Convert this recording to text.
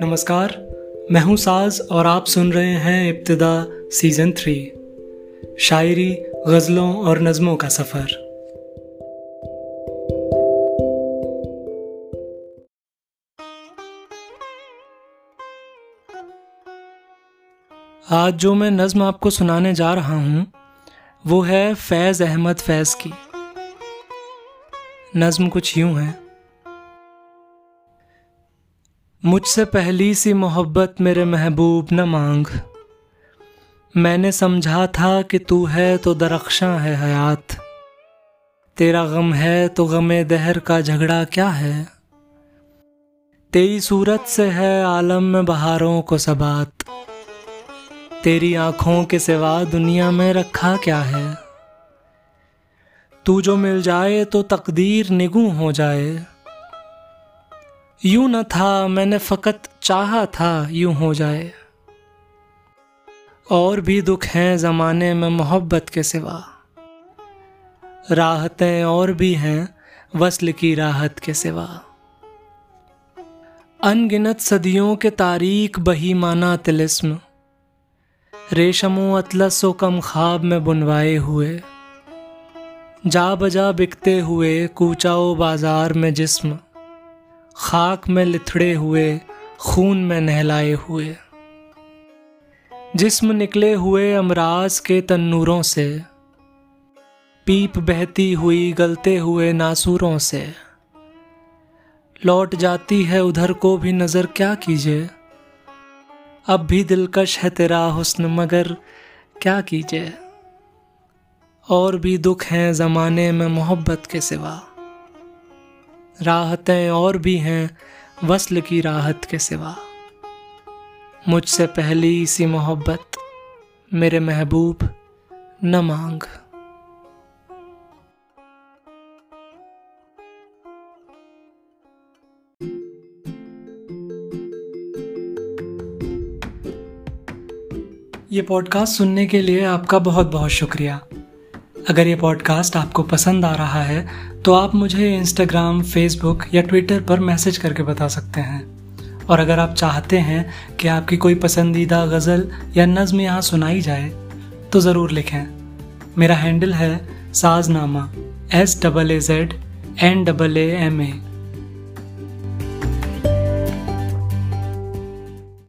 نمسکار، میں ہوں ساز اور آپ سن رہے ہیں ابتدا سیزن تھری، شاعری، غزلوں اور نظموں کا سفر۔ آج جو میں نظم آپ کو سنانے جا رہا ہوں، وہ ہے فیض احمد فیض کی۔ نظم کچھ یوں ہے۔ مجھ سے پہلی سی محبت میرے محبوب نہ مانگ۔ میں نے سمجھا تھا کہ تو ہے تو درخشاں ہے حیات۔ تیرا غم ہے تو غم دہر کا جھگڑا کیا ہے؟ تیری صورت سے ہے عالم میں بہاروں کو ثبات تیری آنکھوں کے سوا دنیا میں رکھا کیا ہے؟ تو جو مل جائے تو تقدیر نگوں ہو جائے۔ یوں نہ تھا، میں نے فقط چاہا تھا یوں ہو جائے۔ اور بھی دکھ ہیں زمانے میں محبت کے سوا۔ راحتیں اور بھی ہیں وصل کی راحت کے سوا۔ ان گنت صدیوں کے تاریخ بہی مانا تلسم۔ ریشم و اطلس و کم خواب میں بنوائے ہوئے۔ جا بجا بکتے ہوئے کوچا و بازار میں جسم۔ خاک میں لتھڑے ہوئے، خون میں نہلائے ہوئے۔ جسم نکلے ہوئے امراض کے تنوروں سے۔ پیپ بہتی ہوئی، گلتے ہوئے ناسوروں سے۔ لوٹ جاتی ہے، ادھر کو بھی نظر کیا کیجیے اب بھی دلکش ہے تیرا حسن، مگر کیا کیجیے اور بھی دکھ ہیں زمانے میں محبت کے سوا۔ راحتیں اور بھی ہیں وصل کی راحت کے سوا۔ مجھ سے پہلی سی محبت میرے محبوب نہ مانگ۔ یہ پوڈ کاسٹ سننے کے لیے آپ کا بہت بہت شکریہ۔ اگر یہ پوڈ کاسٹ آپ کو پسند آ رہا ہے تو آپ مجھے انسٹاگرام فیس بک یا ٹویٹر پر میسج کر کے بتا سکتے ہیں۔ اور اگر آپ چاہتے ہیں کہ آپ کی کوئی پسندیدہ غزل یا نظم یہاں سنائی جائے، تو ضرور لکھیں۔ میرا ہینڈل ہے ساز نامہ S double A Z N double A M A